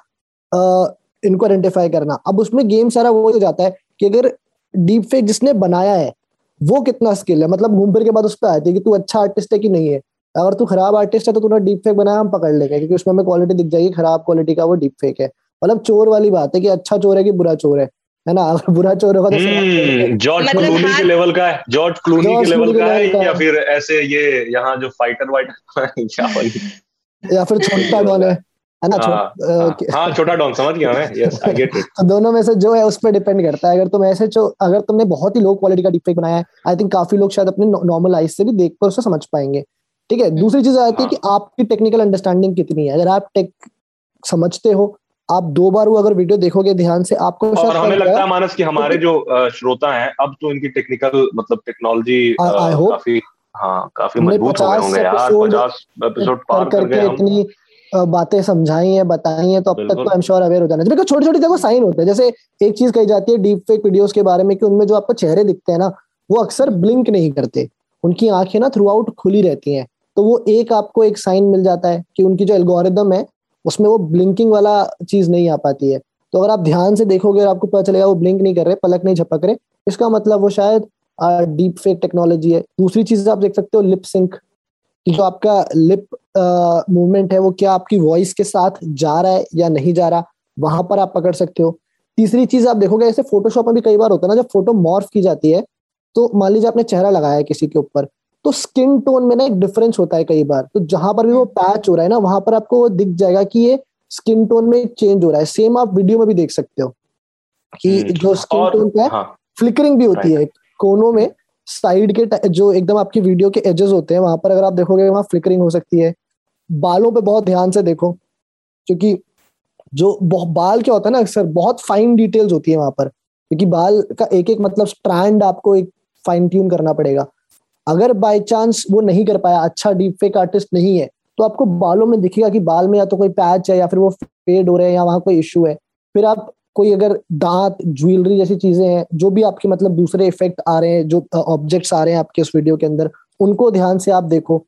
इनको आइडेंटिफाई करना। अब उसमें गेम सारा वो हो जाता है कि अगर डीप फेक जिसने बनाया है वो कितना स्किल है? मतलब घूम फिर के बाद उस पर आती है कि तू अच्छा आर्टिस्ट है कि नहीं है? अगर तू खराब आर्टिस्ट है तो तूने डीप फेक बनाया हम पकड़ लेंगे क्योंकि उसमें हमें क्वालिटी दिख जाएगी खराब क्वालिटी का वो डीप फेक है। मतलब चोर वाली बात है कि अच्छा चोर है कि बुरा चोर है है ना? अगर बुरा चोर होगा तो जॉर्ज हम्म, क्लूनी मतलब के लेवल का है जॉर्ज क्लूनी के लेवल का है या फिर ऐसे ये यहाँ जो फाइटर वाइटर या फिर छोटा डॉन है। है ना हाँ, हाँ, हाँ, छोटा डॉन समझ गया मैं यस आई गेट इट तो दोनों में से जो है उस पर डिपेंड करता है। अगर तुम ऐसे जो अगर तुमने बहुत ही लो क्वालिटी का डिफेक्ट बनाया है आई थिंक काफ़ी लोग शायद अपने नॉर्मल आइज़ से भी देख कर उसे समझ पाएँगे। ठीक है? दूसरी चीज़ आती है कि आपकी टेक्निकल अंडरस्टैंडिंग कितनी है। अगर आप टेक समझते हो आप दो बार वो अगर वीडियो देखोगे ध्यान से आपको और हमें लगता है मानस कि हमारे जो श्रोता हैं अब तो इनकी टेक्निकल मतलब टेक्नोलॉजी काफ़ी हाँ काफ़ी मज़बूत हो गए होंगे यार। पचास एपिसोड पार कर गए इतनी बातें समझाई हैं बताई हैं तो अब तक तो आई एम श्योर अवेयर हो जाना चाहिए छोटे छोटे देखो साइन होते हैं। जैसे एक चीज़ कही जाती है डीप फेक वीडियोस के बारे में कि उनमें जो आपको चेहरे दिखते हैं ना वो अक्सर ब्लिंक नहीं करते। उनकी आँखें ना थ्रू आउट खुली रहती हैं। तो वो एक आपको एक साइन मिल जाता है कि उनकी जो एल्गोरिदम है उसमें वो ब्लिंकिंग वाला चीज़ नहीं आ पाती है। तो अगर आप ध्यान से देखोगे और आपको पता चलेगा वो ब्लिंक नहीं कर रहे पलक नहीं झपक रहे इसका मतलब वो शायद डीप फेक टेक्नोलॉजी है। दूसरी चीज़ आप देख सकते हो लिप सिंक कि जो आपका लिप मूवमेंट है वो क्या आपकी वॉइस के साथ जा रहा है या नहीं जा रहा वहाँ पर आप पकड़ सकते हो तीसरी चीज़ आप देखोगे ऐसे फोटोशॉप में भी कई बार होता है ना जब फ़ोटो मॉर्फ की जाती है तो मान लीजिए आपने चेहरा लगाया है किसी के ऊपर तो स्किन टोन में ना एक डिफरेंस होता है कई बार तो जहाँ पर भी वो पैच हो रहा है ना वहाँ पर आपको दिख जाएगा कि ये स्किन टोन में चेंज हो रहा है सेम आप वीडियो में भी देख सकते हो कि हम्म। जो स्किन टोन का है फ्लिकरिंग। भी होती है कोनों में साइड के जो एकदम आपकी वीडियो के एजेस होते हैं, वहाँ पर अगर आप देखोगे, वहाँ फ्लिकरिंग हो सकती है। बालों पे बहुत ध्यान से देखो, क्योंकि जो बाल क्या होता है ना, अक्सर बहुत फाइन डिटेल्स होती है वहाँ पर, क्योंकि बाल का एक एक मतलब स्ट्रैंड आपको एक फाइन ट्यून करना पड़ेगा। अगर बाय चांस वो नहीं कर पाया अच्छा डीप फेक आर्टिस्ट नहीं है तो आपको बालों में दिखेगा कि बाल में या तो कोई पैच है, या फिर वो फेड हो रहे हैं, या वहाँ कोई इश्यू है। फिर आप कोई अगर दांत ज्वेलरी जैसी चीज़ें हैं जो भी आपके मतलब दूसरे इफ़ेक्ट आ रहे हैं जो ऑब्जेक्ट्स आ रहे हैं आपके उस वीडियो के अंदर उनको ध्यान से आप देखो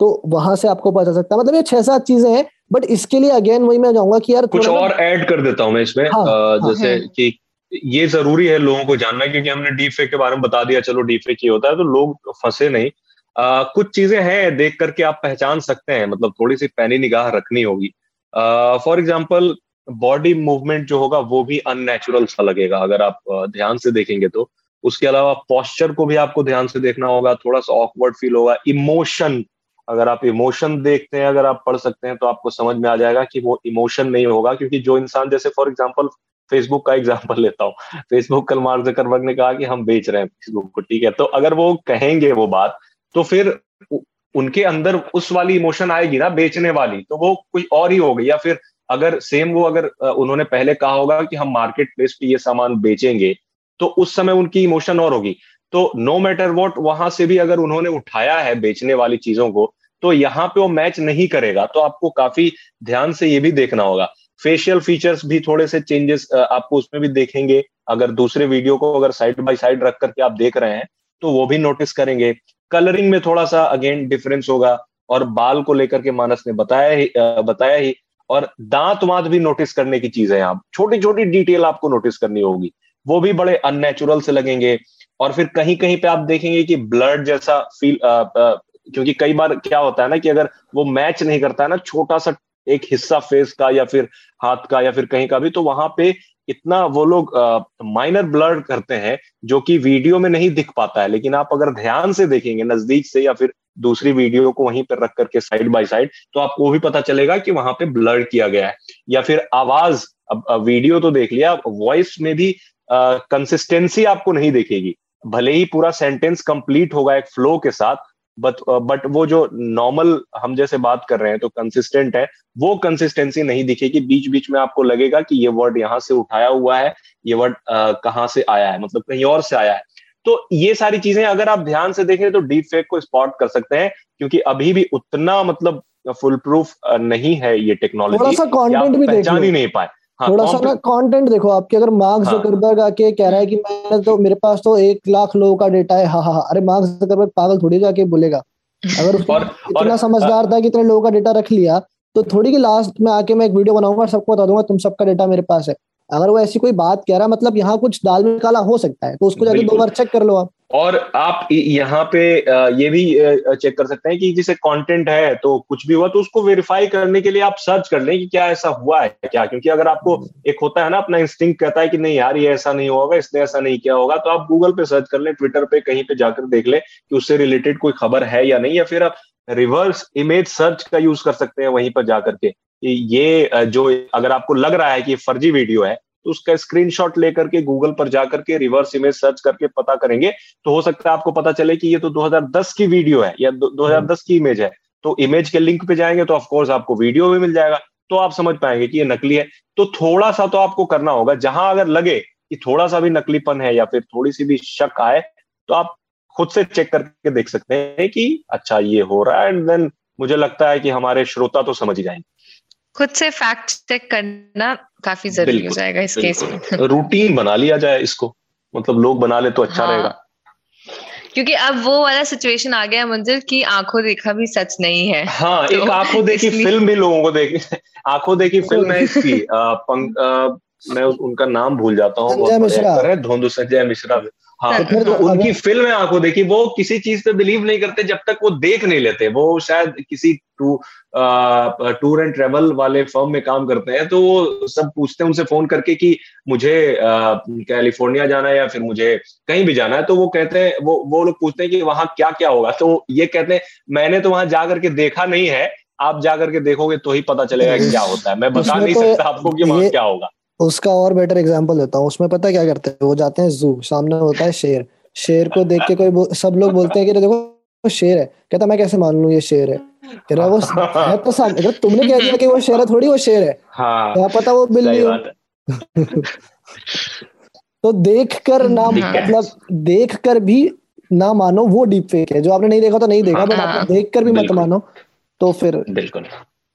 तो वहाँ से आपको पता सकता है। मतलब ये छह सात चीज़ें हैं बट इसके लिए अगेन वही मैं जाऊँगा कि यार कुछ और ऐड कर देता हूँ मैं इसमें हाँ, हाँ, जैसे हाँ, कि ये ज़रूरी है लोगों को जानना क्योंकि हमने डीप फेक के बारे में बता दिया चलो डीप फेक ये होता है तो लोग फंसे नहीं। आ, कुछ चीज़ें हैं देख करके आप पहचान सकते हैं मतलब थोड़ी सी पैनी निगाह रखनी होगी। फॉर एग्ज़ाम्पल बॉडी मूवमेंट जो होगा वो भी अननेचुरल सा लगेगा, अगर आप ध्यान से देखेंगे तो। उसके अलावा पॉस्चर को भी आपको ध्यान से देखना होगा, थोड़ा सा ऑकवर्ड फील होगा। इमोशन अगर आप इमोशन देखते हैं, अगर आप पढ़ सकते हैं तो आपको समझ में आ जाएगा कि वो इमोशन नहीं होगा, क्योंकि जो इंसान, जैसे फॉर एग्ज़ाम्पल फेसबुक का एग्ज़ाम्पल लेता हूँ। फेसबुक कल मार्क जकरबर्ग ने कहा कि हम बेच रहे हैं फेसबुक को, ठीक है? तो अगर वो कहेंगे वो बात तो फिर उनके अंदर उस वाली इमोशन आएगी ना, बेचने वाली तो वो कोई और ही होगी, या फिर अगर सेम वो अगर उन्होंने पहले कहा होगा कि हम मार्केट प्लेस पे ये सामान बेचेंगे तो उस समय उनकी इमोशन और होगी। तो नो मैटर वॉट वहाँ से भी अगर उन्होंने उठाया है बेचने वाली चीज़ों को तो यहाँ पे वो मैच नहीं करेगा। तो आपको काफ़ी ध्यान से ये भी देखना होगा। फेशियल फीचर्स भी थोड़े से चेंजेस आपको उसमें भी देखेंगे। अगर दूसरे वीडियो को अगर साइड बाय साइड रख करके आप देख रहे हैं तो वो भी नोटिस करेंगे। कलरिंग में थोड़ा सा अगेन डिफरेंस होगा। और बाल को लेकर के मानस ने बताया ही बताया ही और दांत वांत भी नोटिस करने की चीज़ है यहाँ। छोटी छोटी डिटेल आपको नोटिस करनी होगी। वो भी बड़े अननेचुरल से लगेंगे। और फिर कहीं कहीं पे आप देखेंगे कि ब्लड जैसा फील आ, आ, क्योंकि कई बार क्या होता है ना कि अगर वो मैच नहीं करता है ना छोटा सा एक हिस्सा फेस का या फिर हाथ का या फिर कहीं का भी तो वहाँ पे इतना वो लोग माइनर ब्लर करते हैं जो कि वीडियो में नहीं दिख पाता है। लेकिन आप अगर ध्यान से देखेंगे नज़दीक से या फिर दूसरी वीडियो को वहीं पर रख करके साइड बाय साइड तो आपको भी पता चलेगा कि वहाँ पे ब्लर किया गया है। या फिर आवाज़, अब वीडियो तो देख लिया वॉइस में भी कंसिस्टेंसी आपको नहीं दिखेगी। भले ही पूरा सेंटेंस कंप्लीट होगा एक फ्लो के साथ बट बट वो जो नॉर्मल हम जैसे बात कर रहे हैं तो कंसिस्टेंट है, वो कंसिस्टेंसी नहीं दिखेगी। बीच बीच में आपको लगेगा कि ये वर्ड यहाँ से उठाया हुआ है, ये वर्ड कहाँ से आया है? मतलब कहीं और से आया है। तो ये सारी चीज़ें अगर आप ध्यान से देखें तो डीप फेक को स्पॉट कर सकते हैं क्योंकि अभी भी उतना मतलब फुल प्रूफ नहीं है ये टेक्नोलॉजी थोड़ा सा कंटेंट भी पहचान ही नहीं पाए। हाँ, थोड़ा सा ना कंटेंट देखो आपके अगर मार्क हाँ, जकरबर्ग आके कह रहा है कि मैंने तो मेरे पास तो एक लाख लोगों का डेटा है हाँ हाँ, हाँ। अरे मार्क जकरबर्ग पागल थोड़ी जाके बोलेगा। अगर और, इतना और, समझदार था कि इतने लोगों का डेटा रख लिया तो थोड़ी की लास्ट में आके मैं एक वीडियो बनाऊँगा सबको बता दूँगा तुम सबका डेटा मेरे पास है। अगर वो ऐसी कोई बात कह रहा मतलब यहाँ कुछ दाल में काला हो सकता है तो उसको जाके दो बार चेक कर लो आप। और आप यहाँ पे ये भी चेक कर सकते हैं कि जैसे कंटेंट है तो कुछ भी हुआ तो उसको वेरीफाई करने के लिए आप सर्च कर लें कि क्या ऐसा हुआ है क्या? क्योंकि अगर आपको एक होता है ना अपना इंस्टिंग कहता है कि नहीं यार ये ऐसा नहीं होगा इसने ऐसा नहीं किया होगा तो आप गूगल पे सर्च कर लें ट्विटर पे कहीं पे जाकर देख लें कि उससे रिलेटेड कोई खबर है या नहीं या फिर आप रिवर्स इमेज सर्च का यूज़ कर सकते हैं वहीं पर जाकर के। ये जो अगर आपको लग रहा है कि फर्जी वीडियो है तो उसका स्क्रीनशॉट लेकर के गूगल पर जाकर के रिवर्स इमेज सर्च करके पता करेंगे। तो हो सकता है आपको पता चले कि ये तो 2010 की वीडियो है या 2010 की इमेज है। तो इमेज के लिंक पे जाएँगे तो ऑफकोर्स आपको वीडियो भी मिल जाएगा। तो आप समझ पाएँगे कि ये नकली है। तो थोड़ा सा तो आपको करना होगा। जहाँ अगर लगे कि थोड़ा सा भी नकलीपन है या फिर थोड़ी सी भी शक आए तो आप खुद से चेक करके देख सकते हैं कि अच्छा ये हो रहा है एंड देन मुझे लगता है कि हमारे श्रोता तो समझ ही जाएँगे। खुद से फैक्ट चेक करना काफ़ी ज़रूरी हो जाएगा इस केस में। रूटीन बना लिया जाए इसको। मतलब लोग बना ले तो अच्छा हाँ, रहेगा। क्योंकि अब वो वाला सिचुएशन आ गया मंजिल की आँखों देखा भी सच नहीं है। हाँ तो एक आँखों देखी फ़िल्म भी लोगों को देखी आँखों देखी फ़िल्म है इसकी। आ, पंग, आ, मैं उनका नाम भूल जाता हूँ धोंधु संजय मिश्रा। हाँ। तो, तो उनकी फ़िल्म है आँखों देखी वो किसी चीज़ पे बिलीव नहीं करते जब तक वो देख नहीं लेते। वो शायद किसी टू टूर एंड ट्रेवल वाले फर्म में काम करते हैं तो वो सब पूछते हैं उनसे फ़ोन करके कि मुझे कैलिफ़ोर्निया जाना है या फिर मुझे कहीं भी जाना है तो वो कहते हैं वो वो लोग पूछते हैं कि वहाँ क्या क्या होगा? तो ये कहते हैं मैंने तो वहाँ जा करके देखा नहीं है आप जा करके देखोगे तो ही पता चलेगा क्या होता है। मैं बता नहीं तो सकता आपको कि वहाँ क्या होगा। उसका और बेटर एग्ज़ाम्पल देता हूँ। उसमें पता क्या करते हैं? वो जाते हैं जू सामने होता है शेर। शेर को देख के कोई सब लोग बोलते हैं कि देखो शेर है। कहता मैं कैसे मान लू ये शेर है? कह रहा वो है तो सामने तुमने कह दिया कि वो शेर है थोड़ी वो शेर है। हाँ, क्या पता वो बिल्ली हो। तो देख कर ना मतलब देख कर भी ना मानो वो डीप फेक है। जो आपने नहीं देखा तो नहीं देखा बट आपने देख कर भी मत मानो। तो फिर बिल्कुल।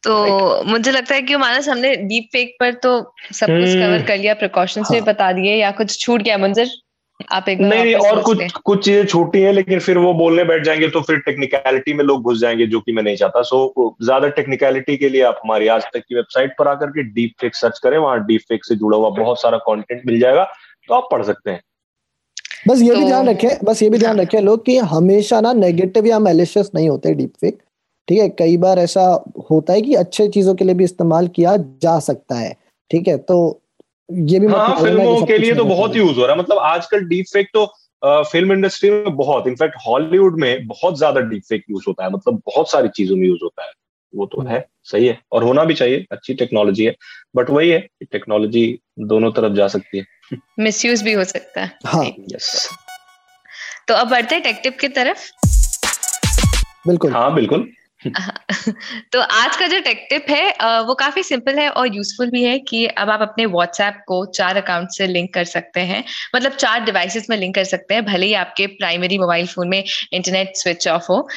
तो मुझे लगता है कि मानस हमने डीप फेक पर तो सब कुछ कवर हम्म। कर लिया प्रिकॉशंस हाँ. भी बता दिए या कुछ छूट गया मंजर? आप एक नहीं नहीं और कुछ कुछ चीज़ें छोटी हैं लेकिन फिर वो बोलने बैठ जाएँगे तो फिर टेक्निकलिटी में लोग घुस जाएँगे जो कि मैं नहीं चाहता। सो ज़्यादा टेक्निकलिटी के लिए आप हमारी आज तक की वेबसाइट पर आकर के डीप फेक सर्च करें वहाँ डीप फेक से जुड़ा हुआ बहुत सारा कंटेंट मिल जाएगा तो आप पढ़ सकते हैं। बस ये तो, भी ध्यान रखें बस ये भी ध्यान रखें लोग कि हमेशा ना नेगेटिव या मेलिशियस नहीं होते डीप फेक ठीक है कई बार ऐसा होता है कि अच्छे चीज़ों के लिए भी इस्तेमाल किया जा सकता है ठीक है तो ये भी हाँ, फ़िल्मों के लिए तो बहुत यूज़ हो रहा है मतलब आजकल डीप फेक तो फ़िल्म इंडस्ट्री में बहुत इनफैक्ट हॉलीवुड में बहुत ज़्यादा डीप फेक यूज़ होता है मतलब बहुत सारी चीज़ों में यूज़ होता है वो तो है सही है और होना भी चाहिए अच्छी टेक्नोलॉजी है बट वही है टेक्नोलॉजी दोनों तरफ़ जा सकती है। मिसयूज भी हो सकता है। हाँ। यस तो अब बढ़ते हैं टेक्टिव की तरफ़। बिल्कुल। हाँ बिल्कुल। तो आज का जो टेक टिप है वो काफ़ी सिंपल है और यूजफुल भी है कि अब आप अपने व्हाट्सएप को चार अकाउंट से लिंक कर सकते हैं। मतलब चार डिवाइसेस में लिंक कर सकते हैं, भले ही आपके प्राइमरी मोबाइल फ़ोन में इंटरनेट स्विच ऑफ़ हो।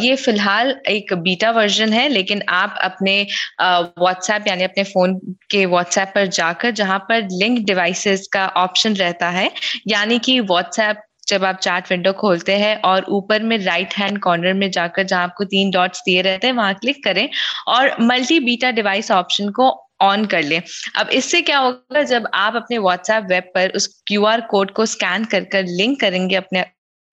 ये फ़िलहाल एक बीटा वर्जन है, लेकिन आप अपने व्हाट्सएप यानी अपने फ़ोन के व्हाट्सएप पर जाकर, जहाँ पर लिंक डिवाइसेस का ऑप्शन रहता है, यानी कि व्हाट्सएप जब आप चैट विंडो खोलते हैं और ऊपर में राइट हैंड कॉर्नर में जाकर जहाँ आपको तीन डॉट्स दिए रहते हैं, वहाँ क्लिक करें और मल्टी बीटा डिवाइस ऑप्शन को ऑन कर लें। अब इससे क्या होगा, जब आप अपने व्हाट्सएप वेब पर उस क्यूआर कोड को स्कैन कर कर लिंक करेंगे अपने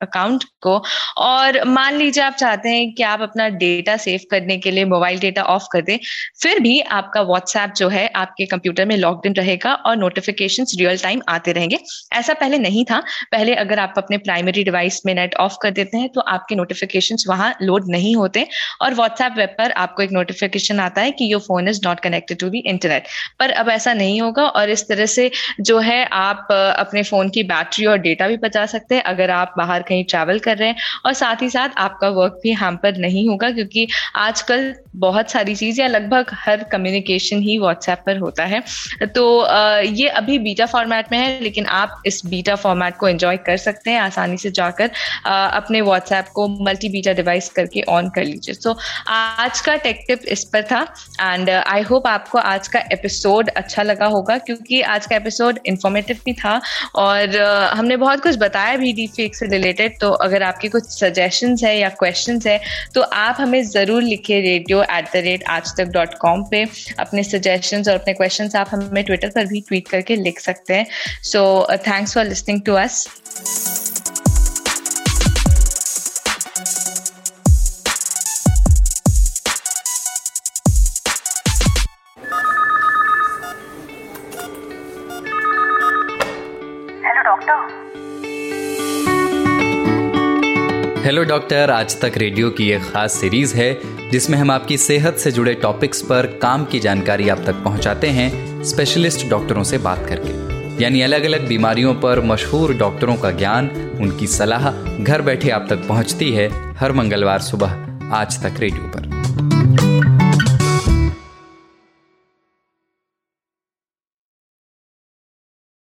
अकाउंट को। और मान लीजिए आप चाहते हैं कि आप अपना डेटा सेव करने के लिए मोबाइल डेटा ऑफ़ कर दें, फिर भी आपका व्हाट्सएप जो है आपके कंप्यूटर में लॉग इन रहेगा और नोटिफिकेशन रियल टाइम आते रहेंगे। ऐसा पहले नहीं था। पहले अगर आप अपने प्राइमरी डिवाइस में नेट ऑफ़ कर देते हैं तो आपके नोटिफिकेशन वहाँ लोड नहीं होते और व्हाट्सएप वेब पर आपको एक नोटिफिकेशन आता है कि your phone is not connected to the internet पर अब ऐसा नहीं होगा और इस तरह से जो है आप अपने फ़ोन की बैटरी और डेटा भी बचा सकते हैं। अगर आप बाहर कहीं ट्रैवल कर रहे हैं और साथ ही साथ आपका वर्क भी पर नहीं होगा क्योंकि आजकल बहुत सारी चीज़ या लगभग हर कम्युनिकेशन ही व्हाट्सएप पर होता है। तो ये अभी बीटा फॉर्मेट में है लेकिन आप इस बीटा फॉर्मेट को एंजॉय कर सकते हैं आसानी से जाकर अपने व्हाट्सएप को मल्टी बीटा डिवाइस करके ऑन कर लीजिए। सो so, आज का टेक टिप इस पर था एंड आई होप आपको आज का एपिसोड अच्छा लगा होगा क्योंकि आज का एपिसोड इंफॉर्मेटिव भी था और हमने बहुत कुछ बताया भी डी से रिलेटेड तो अगर आपके कुछ सजेशन है या क्वेश्चन है तो आप हमें ज़रूर लिखिए रेडियो एट द रेट आज तक डॉट कॉम पे। अपने सजेशन और अपने क्वेश्चन आप हमें ट्विटर पर भी ट्वीट करके लिख सकते हैं। So thanks for listening to us hello doctor Aaj Tak radio की एक खास सीरीज़ है, जिसमें हम आपकी सेहत से जुड़े टॉपिक्स पर काम की जानकारी आप तक पहुंचाते हैं स्पेशलिस्ट डॉक्टरों से बात करके। यानी अलग अलग बीमारियों पर मशहूर डॉक्टरों का ज्ञान, उनकी सलाह घर बैठे आप तक पहुँचती है हर मंगलवार सुबह आज तक रेडियो पर।